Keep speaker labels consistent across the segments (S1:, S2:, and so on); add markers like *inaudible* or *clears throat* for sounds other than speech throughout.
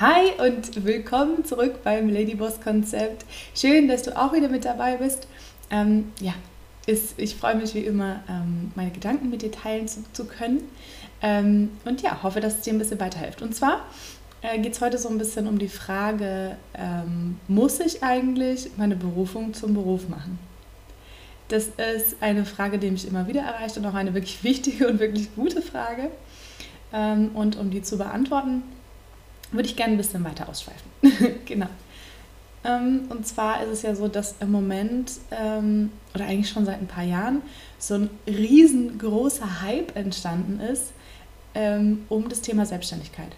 S1: Hi und willkommen zurück beim Ladyboss Konzept. Schön, dass du auch wieder mit dabei bist. Ähm, ja, ist, ich freue mich wie immer, ähm, meine Gedanken mit dir teilen zu, zu können. Ähm, und ja, hoffe, dass es dir ein bisschen weiterhilft. Und zwar äh, geht es heute so ein bisschen um die Frage, ähm, muss ich eigentlich meine Berufung zum Beruf machen? Das ist eine Frage, die mich immer wieder erreicht und auch eine wirklich wichtige und wirklich gute Frage. Ähm, und um die zu beantworten, würde ich gerne ein bisschen weiter ausschweifen. *laughs* genau. Ähm, und zwar ist es ja so, dass im Moment, ähm, oder eigentlich schon seit ein paar Jahren, so ein riesengroßer Hype entstanden ist ähm, um das Thema Selbstständigkeit.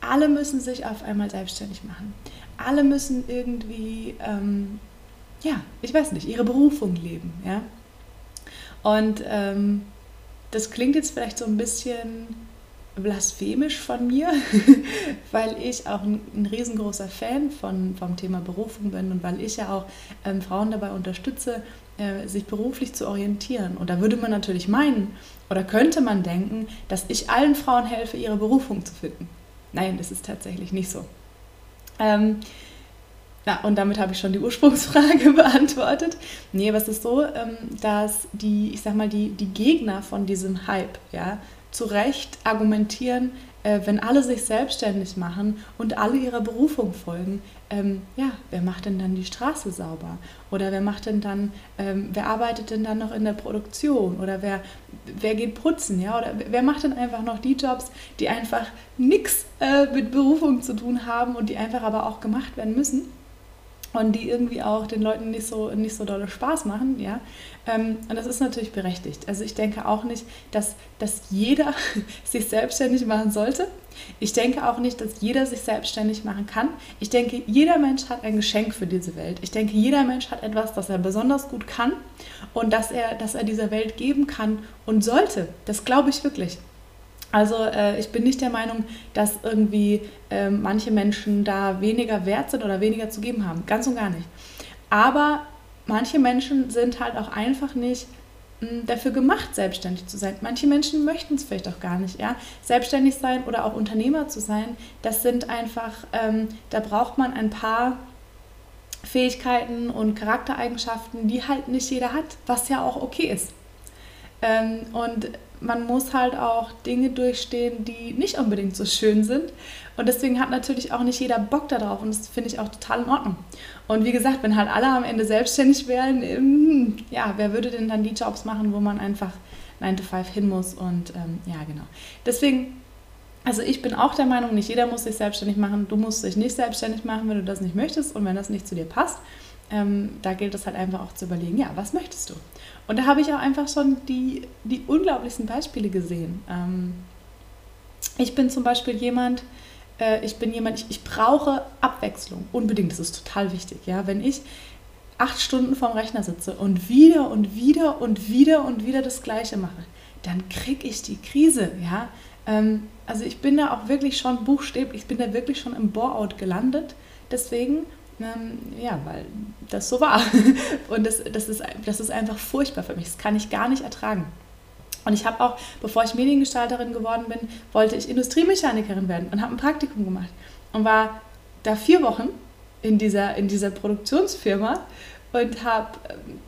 S1: Alle müssen sich auf einmal selbstständig machen. Alle müssen irgendwie, ja, ich weiß nicht, ihre Berufung leben. Ja? Und das klingt jetzt vielleicht so ein bisschen blasphemisch von mir, *laughs* weil ich auch ein, riesengroßer Fan von, vom Thema Berufung bin und weil ich ja auch ähm, Frauen dabei unterstütze, äh, sich beruflich zu orientieren. Und da würde man natürlich meinen oder könnte man denken, dass ich allen Frauen helfe, ihre Berufung zu finden. Nein, das ist tatsächlich nicht so. Ähm, ja, und damit habe ich schon die Ursprungsfrage *laughs* beantwortet. Nee, was ist so, ähm, dass die, ich sag mal, die, die Gegner von diesem Hype, ja, zu Recht argumentieren, äh, wenn alle sich selbstständig machen und alle ihrer Berufung folgen, ähm, ja, wer macht denn dann die Straße sauber? Oder wer macht denn dann, ähm, wer arbeitet denn dann noch in der Produktion? Oder wer, wer geht putzen? Ja? Oder wer macht denn einfach noch die Jobs, die einfach nichts äh, mit Berufung zu tun haben und die einfach aber auch gemacht werden müssen? Und die irgendwie auch den Leuten nicht so, nicht so dolle Spaß machen, ja. Ähm, und das ist natürlich berechtigt. Also ich denke auch nicht, dass, dass jeder *laughs* sich selbstständig machen sollte. Ich denke auch nicht, dass jeder sich selbstständig machen kann. Ich denke, jeder Mensch hat ein Geschenk für diese Welt. Ich denke, jeder Mensch hat etwas, das er besonders gut kann und das er, das er dieser Welt geben kann und sollte. Das glaube ich wirklich. Also äh, ich bin nicht der Meinung, dass irgendwie äh, manche Menschen da weniger wert sind oder weniger zu geben haben. Ganz und gar nicht. Aber manche Menschen sind halt auch einfach nicht mh, hm, dafür gemacht, selbstständig zu sein. Manche Menschen möchten es vielleicht auch gar nicht. Ja? Selbstständig sein oder auch Unternehmer zu sein, das sind einfach, ähm, da braucht man ein paar Fähigkeiten und Charaktereigenschaften, die halt nicht jeder hat, was ja auch okay ist. Ähm, und man muss halt auch Dinge durchstehen, die nicht unbedingt so schön sind. Und deswegen hat natürlich auch nicht jeder Bock darauf. Und das finde ich auch total in Ordnung. Und wie gesagt, wenn halt alle am Ende selbstständig wären, ähm, ja, wer würde denn dann die Jobs machen, wo man einfach 9 to 5 hin muss? Und ähm, ja, genau. Deswegen, also ich bin auch der Meinung, nicht jeder muss sich selbstständig machen. Du musst dich nicht selbstständig machen, wenn du das nicht möchtest und wenn das nicht zu dir passt. Ähm, da gilt es halt einfach auch zu überlegen, ja, was möchtest du? Und da habe ich auch einfach schon die, die unglaublichsten Beispiele gesehen. Ähm, ich bin zum Beispiel jemand, äh, ich bin jemand, ich, ich brauche Abwechslung, unbedingt, das ist total wichtig. Ja? Wenn ich acht Stunden vorm Rechner sitze und wieder und wieder und wieder und wieder das Gleiche mache, dann kriege ich die Krise. Ja? Ähm, also ich bin da auch wirklich schon buchstäblich, ich bin da wirklich schon im Bore-out gelandet. Deswegen ja, weil das so war. *laughs* Und das, das, ist, das ist einfach furchtbar für mich. Das kann ich gar nicht ertragen. Und ich habe auch, bevor ich Mediengestalterin geworden bin, wollte ich Industriemechanikerin werden und habe ein Praktikum gemacht und war da vier Wochen in dieser, in dieser Produktionsfirma und habe ähm,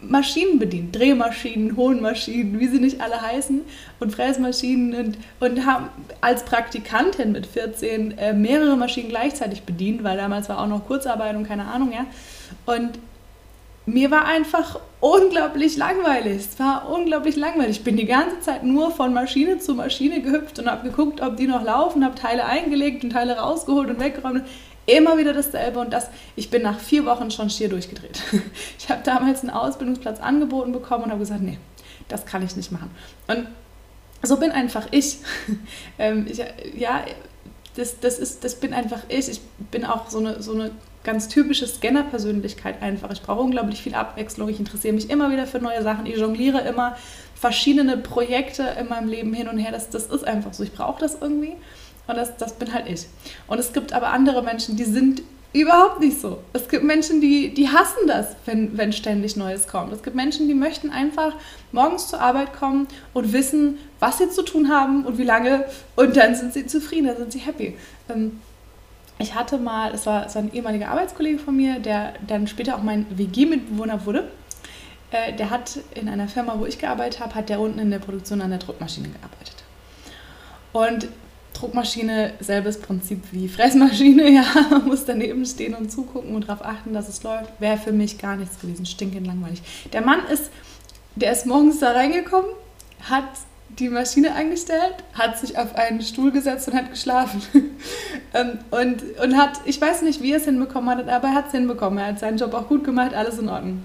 S1: Maschinen bedient, Drehmaschinen, Hohnmaschinen, wie sie nicht alle heißen und Fräsmaschinen und, und haben als Praktikantin mit 14 äh, mehrere Maschinen gleichzeitig bedient, weil damals war auch noch Kurzarbeit und keine Ahnung, ja. Und mir war einfach unglaublich langweilig. Es war unglaublich langweilig. Ich bin die ganze Zeit nur von Maschine zu Maschine gehüpft und habe geguckt, ob die noch laufen, habe Teile eingelegt und Teile rausgeholt und weggeräumt. Immer wieder dasselbe und das, ich bin nach vier Wochen schon schier durchgedreht. *laughs* Ich habe damals einen Ausbildungsplatz angeboten bekommen und habe gesagt, nee, das kann ich nicht machen. Und so bin einfach ich. *laughs* Ähm, ich ja, das, das, ist, das bin einfach ich. Ich bin auch so eine, so eine ganz typische Scanner-Persönlichkeit einfach. Ich brauche unglaublich viel Abwechslung. Ich interessiere mich immer wieder für neue Sachen. Ich jongliere immer verschiedene Projekte in meinem Leben hin und her. Das, das ist einfach so. Ich brauche das irgendwie. Und das, das bin halt ich. Und es gibt aber andere Menschen, die sind überhaupt nicht so. Es gibt Menschen, die, die hassen das, wenn, wenn ständig Neues kommt. Es gibt Menschen, die möchten einfach morgens zur Arbeit kommen und wissen, was sie zu tun haben und wie lange. Und dann sind sie zufrieden, dann sind sie happy. Ähm, ich hatte mal, es war, es ein ehemaliger Arbeitskollege von mir, der dann später auch mein WG-Mitbewohner wurde. Äh, der hat in einer Firma, wo ich gearbeitet habe, hat der unten in der Produktion an der Druckmaschine gearbeitet. Und Druckmaschine, selbes Prinzip wie Fressmaschine, *laughs* ja, muss daneben stehen und zugucken und darauf achten, dass es läuft, wäre für mich gar nichts gewesen, stinkend langweilig. Der Mann ist, der ist morgens da reingekommen, hat die Maschine eingestellt, hat sich auf einen Stuhl gesetzt und hat geschlafen. *laughs* Ähm, und, und hat, ich weiß nicht, wie er es hinbekommen hat, aber er hat es hinbekommen. Er hat seinen Job auch gut gemacht, alles in Ordnung.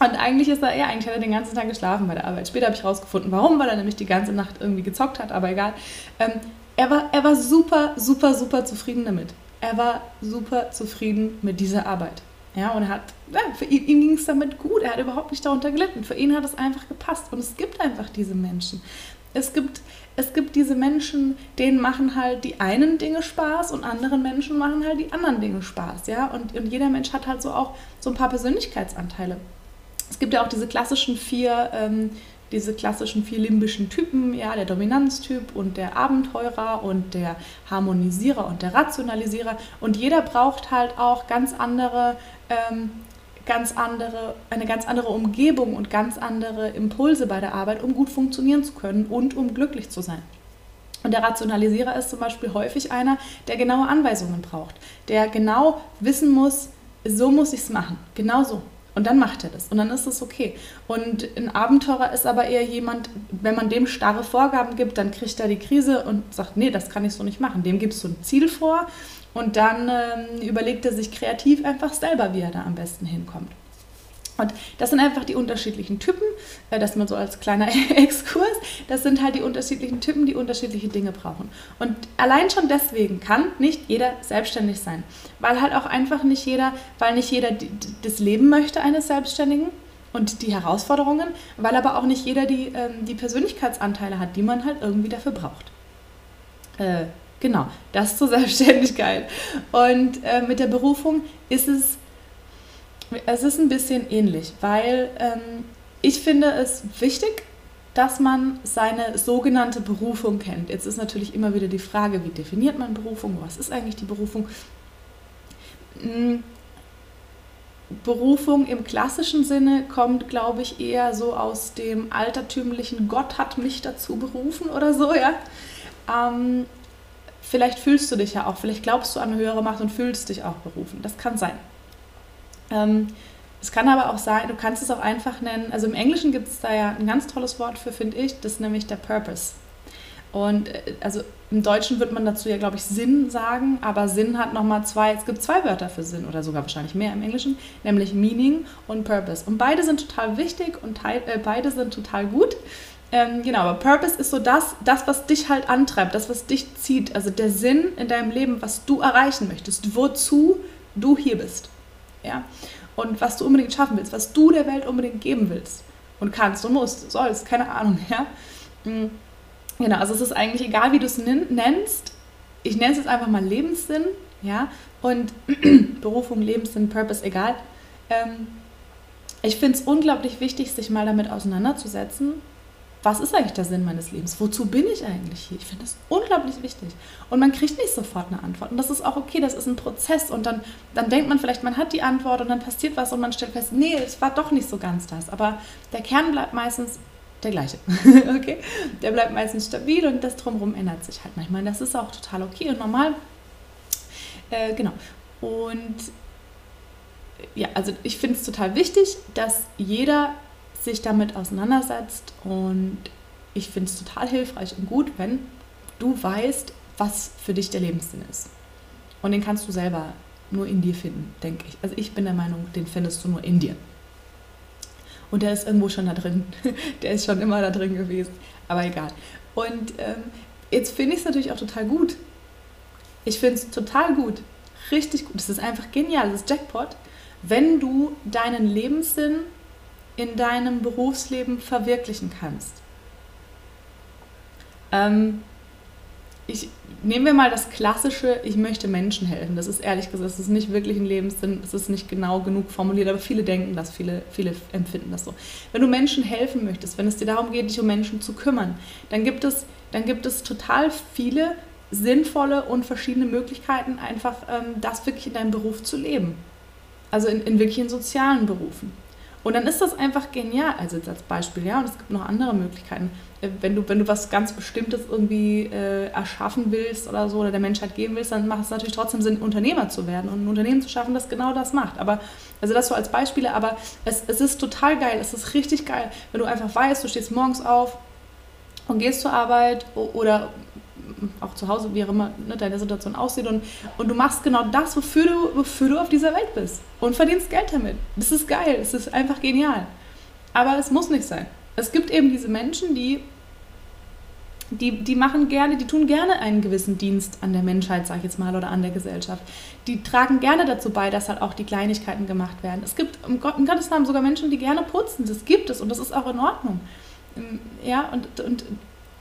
S1: Und eigentlich ist er, ja, eigentlich hat er den ganzen Tag geschlafen bei der Arbeit. Später habe ich herausgefunden, warum, weil er nämlich die ganze Nacht irgendwie gezockt hat, aber egal. Ähm, er, war, er war super, super, super zufrieden damit. Er war super zufrieden mit dieser Arbeit. Ja, und er hat, ja, für ihn, ihm ging es damit gut, er hat überhaupt nicht darunter gelitten. Für ihn hat es einfach gepasst. Und es gibt einfach diese Menschen. Es gibt, es gibt diese Menschen, denen machen halt die einen Dinge Spaß und anderen Menschen machen halt die anderen Dinge Spaß. Ja? Und, und jeder Mensch hat halt so auch so ein paar Persönlichkeitsanteile. Es gibt ja auch diese klassischen vier, ähm, diese klassischen vier limbischen Typen, ja, der Dominanztyp und der Abenteurer und der Harmonisierer und der Rationalisierer. Und jeder braucht halt auch ganz andere ähm, ganz andere, eine ganz andere Umgebung und ganz andere Impulse bei der Arbeit, um gut funktionieren zu können und um glücklich zu sein. Und der Rationalisierer ist zum Beispiel häufig einer, der genaue Anweisungen braucht, der genau wissen muss, so muss ich es machen, genau so. Und dann macht er das und dann ist es okay. Und ein Abenteurer ist aber eher jemand, wenn man dem starre Vorgaben gibt, dann kriegt er die Krise und sagt, nee, das kann ich so nicht machen. Dem gibst du ein Ziel vor und dann ähm, überlegt er sich kreativ einfach selber, wie er da am besten hinkommt. Und das sind einfach die unterschiedlichen Typen, äh, das mal so als kleiner *laughs* Exkurs, das sind halt die unterschiedlichen Typen, die unterschiedliche Dinge brauchen. Und allein schon deswegen kann nicht jeder selbstständig sein, weil halt auch einfach nicht jeder, weil nicht jeder das Leben möchte eines Selbstständigen und die Herausforderungen, weil aber auch nicht jeder die, ähm, die Persönlichkeitsanteile hat, die man halt irgendwie dafür braucht. Äh, Genau, das zur *laughs* Selbstständigkeit. Und äh, mit der Berufung ist es, es ist ein bisschen ähnlich, weil ähm, ich finde es wichtig, dass man seine sogenannte Berufung kennt. Jetzt ist natürlich immer wieder die Frage, wie definiert man Berufung? Was ist eigentlich die Berufung? Hm, Berufung im klassischen Sinne kommt, glaube ich, eher so aus dem altertümlichen Gott hat mich dazu berufen oder so, ja. Ähm, vielleicht fühlst du dich ja auch, vielleicht glaubst du an eine höhere Macht und fühlst dich auch berufen. Das kann sein. Ähm, es kann aber auch sein, du kannst es auch einfach nennen, also im Englischen gibt es da ja ein ganz tolles Wort für, finde ich, das ist nämlich der Purpose. Und äh, also im Deutschen wird man dazu ja, glaube ich, Sinn sagen, aber Sinn hat nochmal zwei, es gibt zwei Wörter für Sinn oder sogar wahrscheinlich mehr im Englischen, nämlich Meaning und Purpose. Und beide sind total wichtig und teil, äh, beide sind total gut. Ähm, genau, aber Purpose ist so das, das, was dich halt antreibt, das, was dich zieht, also der Sinn in deinem Leben, was du erreichen möchtest, wozu du hier bist. Ja? Und was du unbedingt schaffen willst, was du der Welt unbedingt geben willst und kannst und musst, sollst, keine Ahnung. Ja? Mhm. Genau, also es ist eigentlich egal, wie du es nennst. Ich nenne es jetzt einfach mal Lebenssinn, ja, und *clears throat* Berufung, Lebenssinn, Purpose, egal. Ähm, ich finde es unglaublich wichtig, sich mal damit auseinanderzusetzen was ist eigentlich der Sinn meines Lebens? Wozu bin ich eigentlich hier? Ich finde das unglaublich wichtig. Und man kriegt nicht sofort eine Antwort. Und das ist auch okay, das ist ein Prozess. Und dann, dann denkt man vielleicht, man hat die Antwort und dann passiert was und man stellt fest, nee, es war doch nicht so ganz das. Aber der Kern bleibt meistens der gleiche. *laughs* okay? Der bleibt meistens stabil und das drumherum ändert sich halt manchmal. Das ist auch total okay und normal. Äh, genau. Und ja, also ich finde es total wichtig, dass jeder sich damit auseinandersetzt. Und ich finde es total hilfreich und gut, wenn du weißt, was für dich der Lebenssinn ist. Und den kannst du selber nur in dir finden, denke ich. Also ich bin der Meinung, den findest du nur in dir. Und der ist irgendwo schon da drin. *laughs* der ist schon immer da drin gewesen. Aber egal. Und ähm, jetzt finde ich es natürlich auch total gut. Ich finde es total gut. Richtig gut. Es ist einfach genial. Das ist Jackpot. Wenn du deinen Lebenssinn in deinem Berufsleben verwirklichen kannst. Ähm, ich, nehmen wir mal das klassische, ich möchte Menschen helfen. Das ist ehrlich gesagt, das ist nicht wirklich ein Lebenssinn, es ist nicht genau genug formuliert, aber viele denken das, viele, viele empfinden das so. Wenn du Menschen helfen möchtest, wenn es dir darum geht, dich um Menschen zu kümmern, dann gibt es, dann gibt es total viele sinnvolle und verschiedene Möglichkeiten, einfach ähm, das wirklich in deinem Beruf zu leben. Also in, in wirklichen sozialen Berufen. Und dann ist das einfach genial, also jetzt als Beispiel, ja, und es gibt noch andere Möglichkeiten. Äh, wenn du, wenn du was ganz Bestimmtes irgendwie äh, erschaffen willst oder so oder der Menschheit geben willst, dann macht es natürlich trotzdem Sinn, Unternehmer zu werden und ein Unternehmen zu schaffen, das genau das macht. Aber, also das so als Beispiele, aber es, es ist total geil, es ist richtig geil, wenn du einfach weißt, du stehst morgens auf und gehst zur Arbeit oder auch zu Hause, wie auch immer ne, deine Situation aussieht und, und du machst genau das, wofür du, wofür du auf dieser Welt bist und verdienst Geld damit. Das ist geil, es ist einfach genial. Aber es muss nicht sein. Es gibt eben diese Menschen, die, die, die machen gerne, die tun gerne einen gewissen Dienst an der Menschheit, sag ich jetzt mal, oder an der Gesellschaft. Die tragen gerne dazu bei, dass halt auch die Kleinigkeiten gemacht werden. Es gibt im, Gott, im Gottes Namen sogar Menschen, die gerne putzen. Das gibt es und das ist auch in Ordnung. Ja, und, und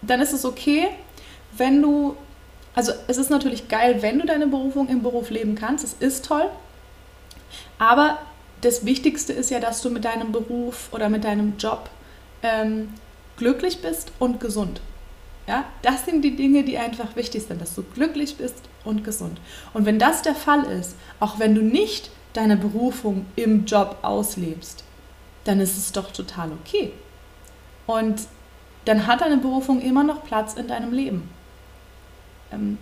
S1: dann ist es okay, wenn du, also es ist natürlich geil, wenn du deine Berufung im Beruf leben kannst, es ist toll, aber das Wichtigste ist ja, dass du mit deinem Beruf oder mit deinem Job ähm, glücklich bist und gesund. Ja, das sind die Dinge, die einfach wichtig sind, dass du glücklich bist und gesund. Und wenn das der Fall ist, auch wenn du nicht deine Berufung im Job auslebst, dann ist es doch total okay. Und dann hat deine Berufung immer noch Platz in deinem Leben. Ähm,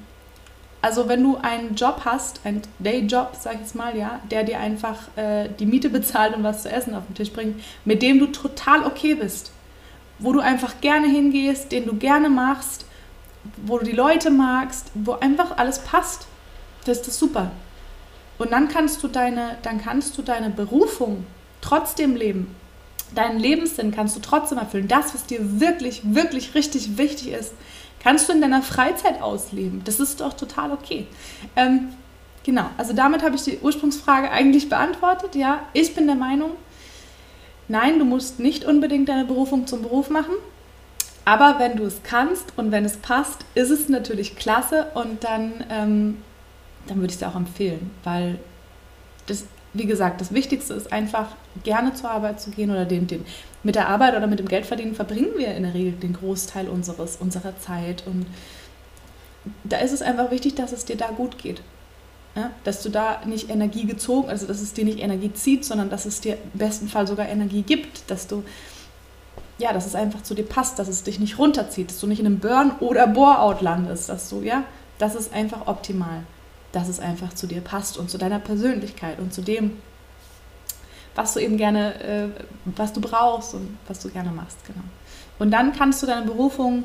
S1: also wenn du einen Job hast, einen Dayjob, sag ich jetzt mal, ja, der dir einfach äh, die Miete *laughs* bezahlt und was zu essen auf den Tisch bringt, mit dem du total okay bist, wo du einfach gerne hingehst, den du gerne machst, wo du die Leute magst, wo einfach alles passt, das ist das super. Und dann kannst du deine, dann kannst du deine Berufung trotzdem leben. Deinen Lebenssinn kannst du trotzdem erfüllen. Das, was dir wirklich, wirklich richtig wichtig ist, kannst du in deiner Freizeit ausleben. Das ist doch total okay. Ähm, genau, also damit habe ich die Ursprungsfrage eigentlich beantwortet. Ja, ich bin der Meinung, nein, du musst nicht unbedingt deine Berufung zum Beruf machen. Aber wenn du es kannst und wenn es passt, ist es natürlich klasse und dann, ähm, dann würde ich es auch empfehlen, weil das wie gesagt, das Wichtigste ist einfach, gerne zur Arbeit zu gehen oder den, den, mit der Arbeit oder mit dem Geldverdienen verbringen wir in der Regel den Großteil unseres, unserer Zeit. Und da ist es einfach wichtig, dass es dir da gut geht. Ja? Dass du da nicht Energie gezogen, also dass es dir nicht Energie zieht, sondern dass es dir im besten Fall sogar Energie gibt, dass du, ja, dass es einfach zu dir passt, dass es dich nicht runterzieht, dass du nicht in einem Burn- oder Bore-out landest, dass du, ja, das ist einfach optimal dass es einfach zu dir passt und zu deiner Persönlichkeit und zu dem, was du eben gerne, äh, was du brauchst und was du gerne machst, genau. Und dann kannst du deine Berufung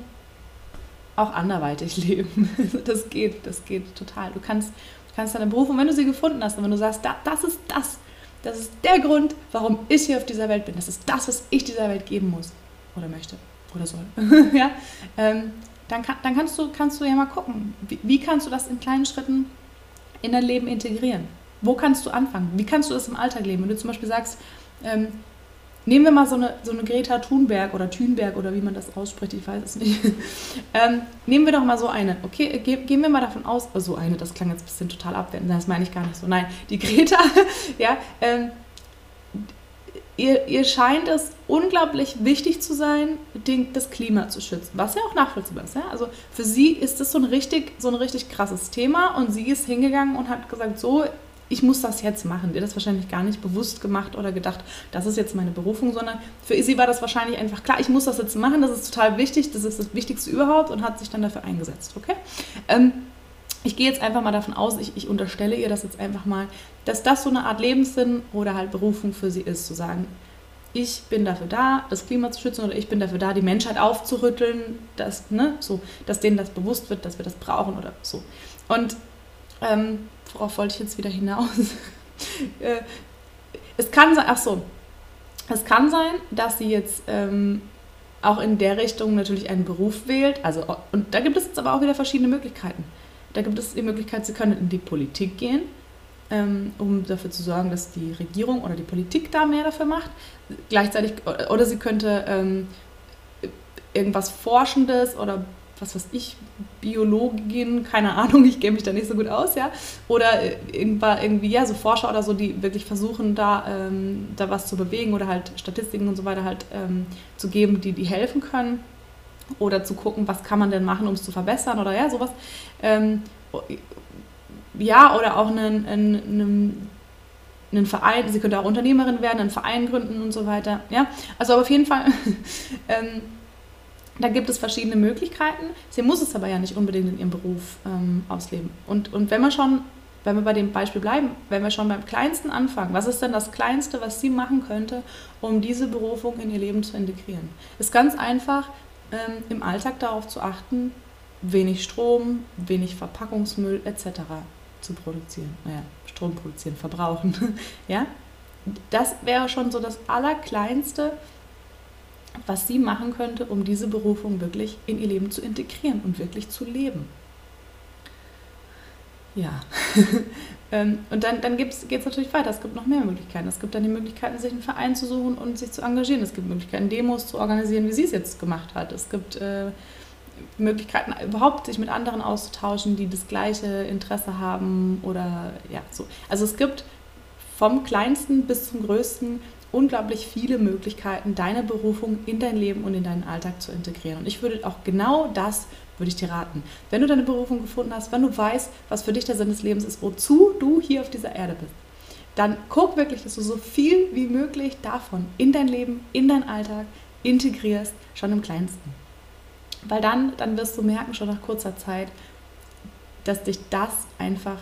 S1: auch anderweitig *laughs* leben. Das geht, das geht total. Du kannst, kannst deine Berufung, wenn du sie gefunden hast und wenn du sagst, da, das ist das, das ist der Grund, warum ich hier auf dieser Welt bin, das ist das, was ich dieser Welt geben muss oder möchte oder soll, *laughs* ja, ähm, dann, kann, dann kannst, du, kannst du ja mal gucken, wie, wie kannst du das in kleinen Schritten in dein Leben integrieren? Wo kannst du anfangen? Wie kannst du das im Alltag leben? Wenn du zum Beispiel sagst, ähm, nehmen wir mal so eine, so eine Greta Thunberg oder Thunberg oder wie man das ausspricht, ich weiß es nicht. *laughs* ähm, nehmen wir doch mal so eine. Okay, ge gehen wir mal davon aus, oh, so eine, das klang jetzt ein bisschen total abwertend, das meine ich gar nicht so. Nein, die Greta, *laughs* ja, ähm, ihr, ihr scheint es unglaublich wichtig zu sein, das Klima zu schützen, was ja auch nachvollziehbar ist. Ja? Also für sie ist das so ein, richtig, so ein richtig krasses Thema und sie ist hingegangen und hat gesagt, so, ich muss das jetzt machen. Dir das wahrscheinlich gar nicht bewusst gemacht oder gedacht, das ist jetzt meine Berufung, sondern für sie war das wahrscheinlich einfach klar, ich muss das jetzt machen, das ist total wichtig, das ist das Wichtigste überhaupt und hat sich dann dafür eingesetzt. Okay? Ähm, ich gehe jetzt einfach mal davon aus, ich, ich unterstelle ihr das jetzt einfach mal, dass das so eine Art Lebenssinn oder halt Berufung für sie ist, zu sagen, ich bin dafür da, das Klima zu schützen oder ich bin dafür da, die Menschheit aufzurütteln, dass, ne, so, dass denen das bewusst wird, dass wir das brauchen oder so. Und ähm, worauf wollte ich jetzt wieder hinaus? *laughs* Äh, es kann sein, ach so, es kann sein, dass sie jetzt ähm, auch in der Richtung natürlich einen Beruf wählt. Also, und da gibt es jetzt aber auch wieder verschiedene Möglichkeiten. Da gibt es die Möglichkeit, sie können in die Politik gehen, ähm, um dafür zu sorgen, dass die Regierung oder die Politik da mehr dafür macht. Gleichzeitig, oder sie könnte ähm, irgendwas Forschendes oder was weiß ich, Biologin, keine Ahnung, ich kenne mich da nicht so gut aus, ja. Oder irgendwie, ja, so Forscher oder so, die wirklich versuchen, da, ähm, da was zu bewegen oder halt Statistiken und so weiter halt ähm, zu geben, die, die helfen können. Oder zu gucken, was kann man denn machen, um es zu verbessern oder ja, sowas. Ähm, ja, oder auch einen, einen, einen Verein, sie könnte auch Unternehmerin werden, einen Verein gründen und so weiter. Ja, also auf jeden Fall, *laughs* ähm, da gibt es verschiedene Möglichkeiten. Sie muss es aber ja nicht unbedingt in ihrem Beruf ähm, ausleben. Und, und wenn wir schon, wenn wir bei dem Beispiel bleiben, wenn wir schon beim Kleinsten anfangen, was ist denn das Kleinste, was sie machen könnte, um diese Berufung in ihr Leben zu integrieren? Ist ganz einfach, ähm, im Alltag darauf zu achten, wenig Strom, wenig Verpackungsmüll etc. zu produzieren. Naja, Strom produzieren, verbrauchen. *laughs* ja? Das wäre schon so das Allerkleinste, was sie machen könnte, um diese Berufung wirklich in ihr Leben zu integrieren und wirklich zu leben. Ja, *laughs* ähm, und dann, dann geht es natürlich weiter. Es gibt noch mehr Möglichkeiten. Es gibt dann die Möglichkeiten, sich einen Verein zu suchen und sich zu engagieren. Es gibt Möglichkeiten, Demos zu organisieren, wie sie es jetzt gemacht hat. Es gibt äh, Möglichkeiten, überhaupt sich mit anderen auszutauschen, die das gleiche Interesse haben oder ja, so. Also es gibt vom kleinsten bis zum größten unglaublich viele Möglichkeiten, deine Berufung in dein Leben und in deinen Alltag zu integrieren. Und ich würde auch genau das würde ich dir raten. Wenn du deine Berufung gefunden hast, wenn du weißt, was für dich der Sinn des Lebens ist, wozu du hier auf dieser Erde bist, dann guck wirklich, dass du so viel wie möglich davon in dein Leben, in deinen Alltag integrierst, schon im kleinsten. Weil dann, dann wirst du merken, schon nach kurzer Zeit, dass dich das einfach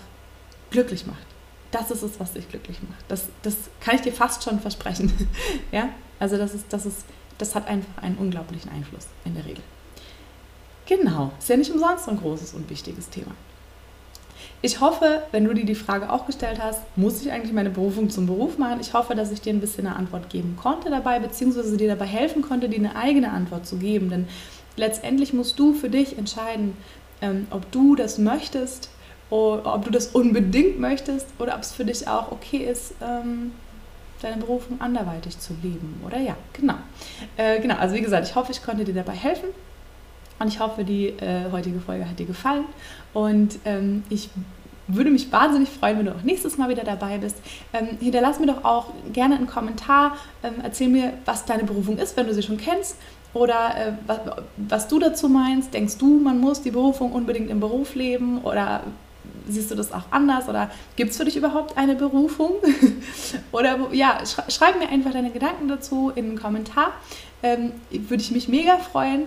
S1: glücklich macht. Das ist es, was dich glücklich macht. Das, das kann ich dir fast schon versprechen. *laughs* ja? Also das, ist, das, ist, das hat einfach einen unglaublichen Einfluss in der Regel. Genau, ist ja nicht umsonst so ein großes und wichtiges Thema. Ich hoffe, wenn du dir die Frage auch gestellt hast, muss ich eigentlich meine Berufung zum Beruf machen? Ich hoffe, dass ich dir ein bisschen eine Antwort geben konnte dabei, beziehungsweise dir dabei helfen konnte, dir eine eigene Antwort zu geben. Denn letztendlich musst du für dich entscheiden, ähm, ob du das möchtest, ob du das unbedingt möchtest oder ob es für dich auch okay ist, ähm, deine Berufung anderweitig zu leben. Oder ja, genau. Äh, genau, also wie gesagt, ich hoffe, ich konnte dir dabei helfen. Und ich hoffe, die äh, heutige Folge hat dir gefallen. Und ähm, ich würde mich wahnsinnig freuen, wenn du auch nächstes Mal wieder dabei bist. Ähm, hinterlass mir doch auch gerne einen Kommentar. Ähm, erzähl mir, was deine Berufung ist, wenn du sie schon kennst. Oder äh, was, was, du dazu meinst. Denkst du, man muss die Berufung unbedingt im Beruf leben? Oder siehst du das auch anders? Oder gibt es für dich überhaupt eine Berufung? *laughs* oder ja, schreib mir einfach deine Gedanken dazu in einen Kommentar. Ähm, würde ich mich mega freuen.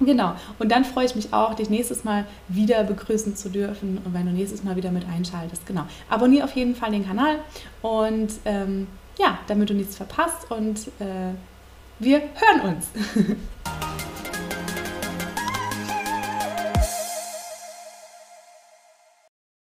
S1: Genau. Und dann freue ich mich auch, dich nächstes Mal wieder begrüßen zu dürfen und wenn du nächstes Mal wieder mit einschaltest. Genau. Abonniere auf jeden Fall den Kanal und ähm, ja, damit du nichts verpasst und äh, wir hören uns. *laughs*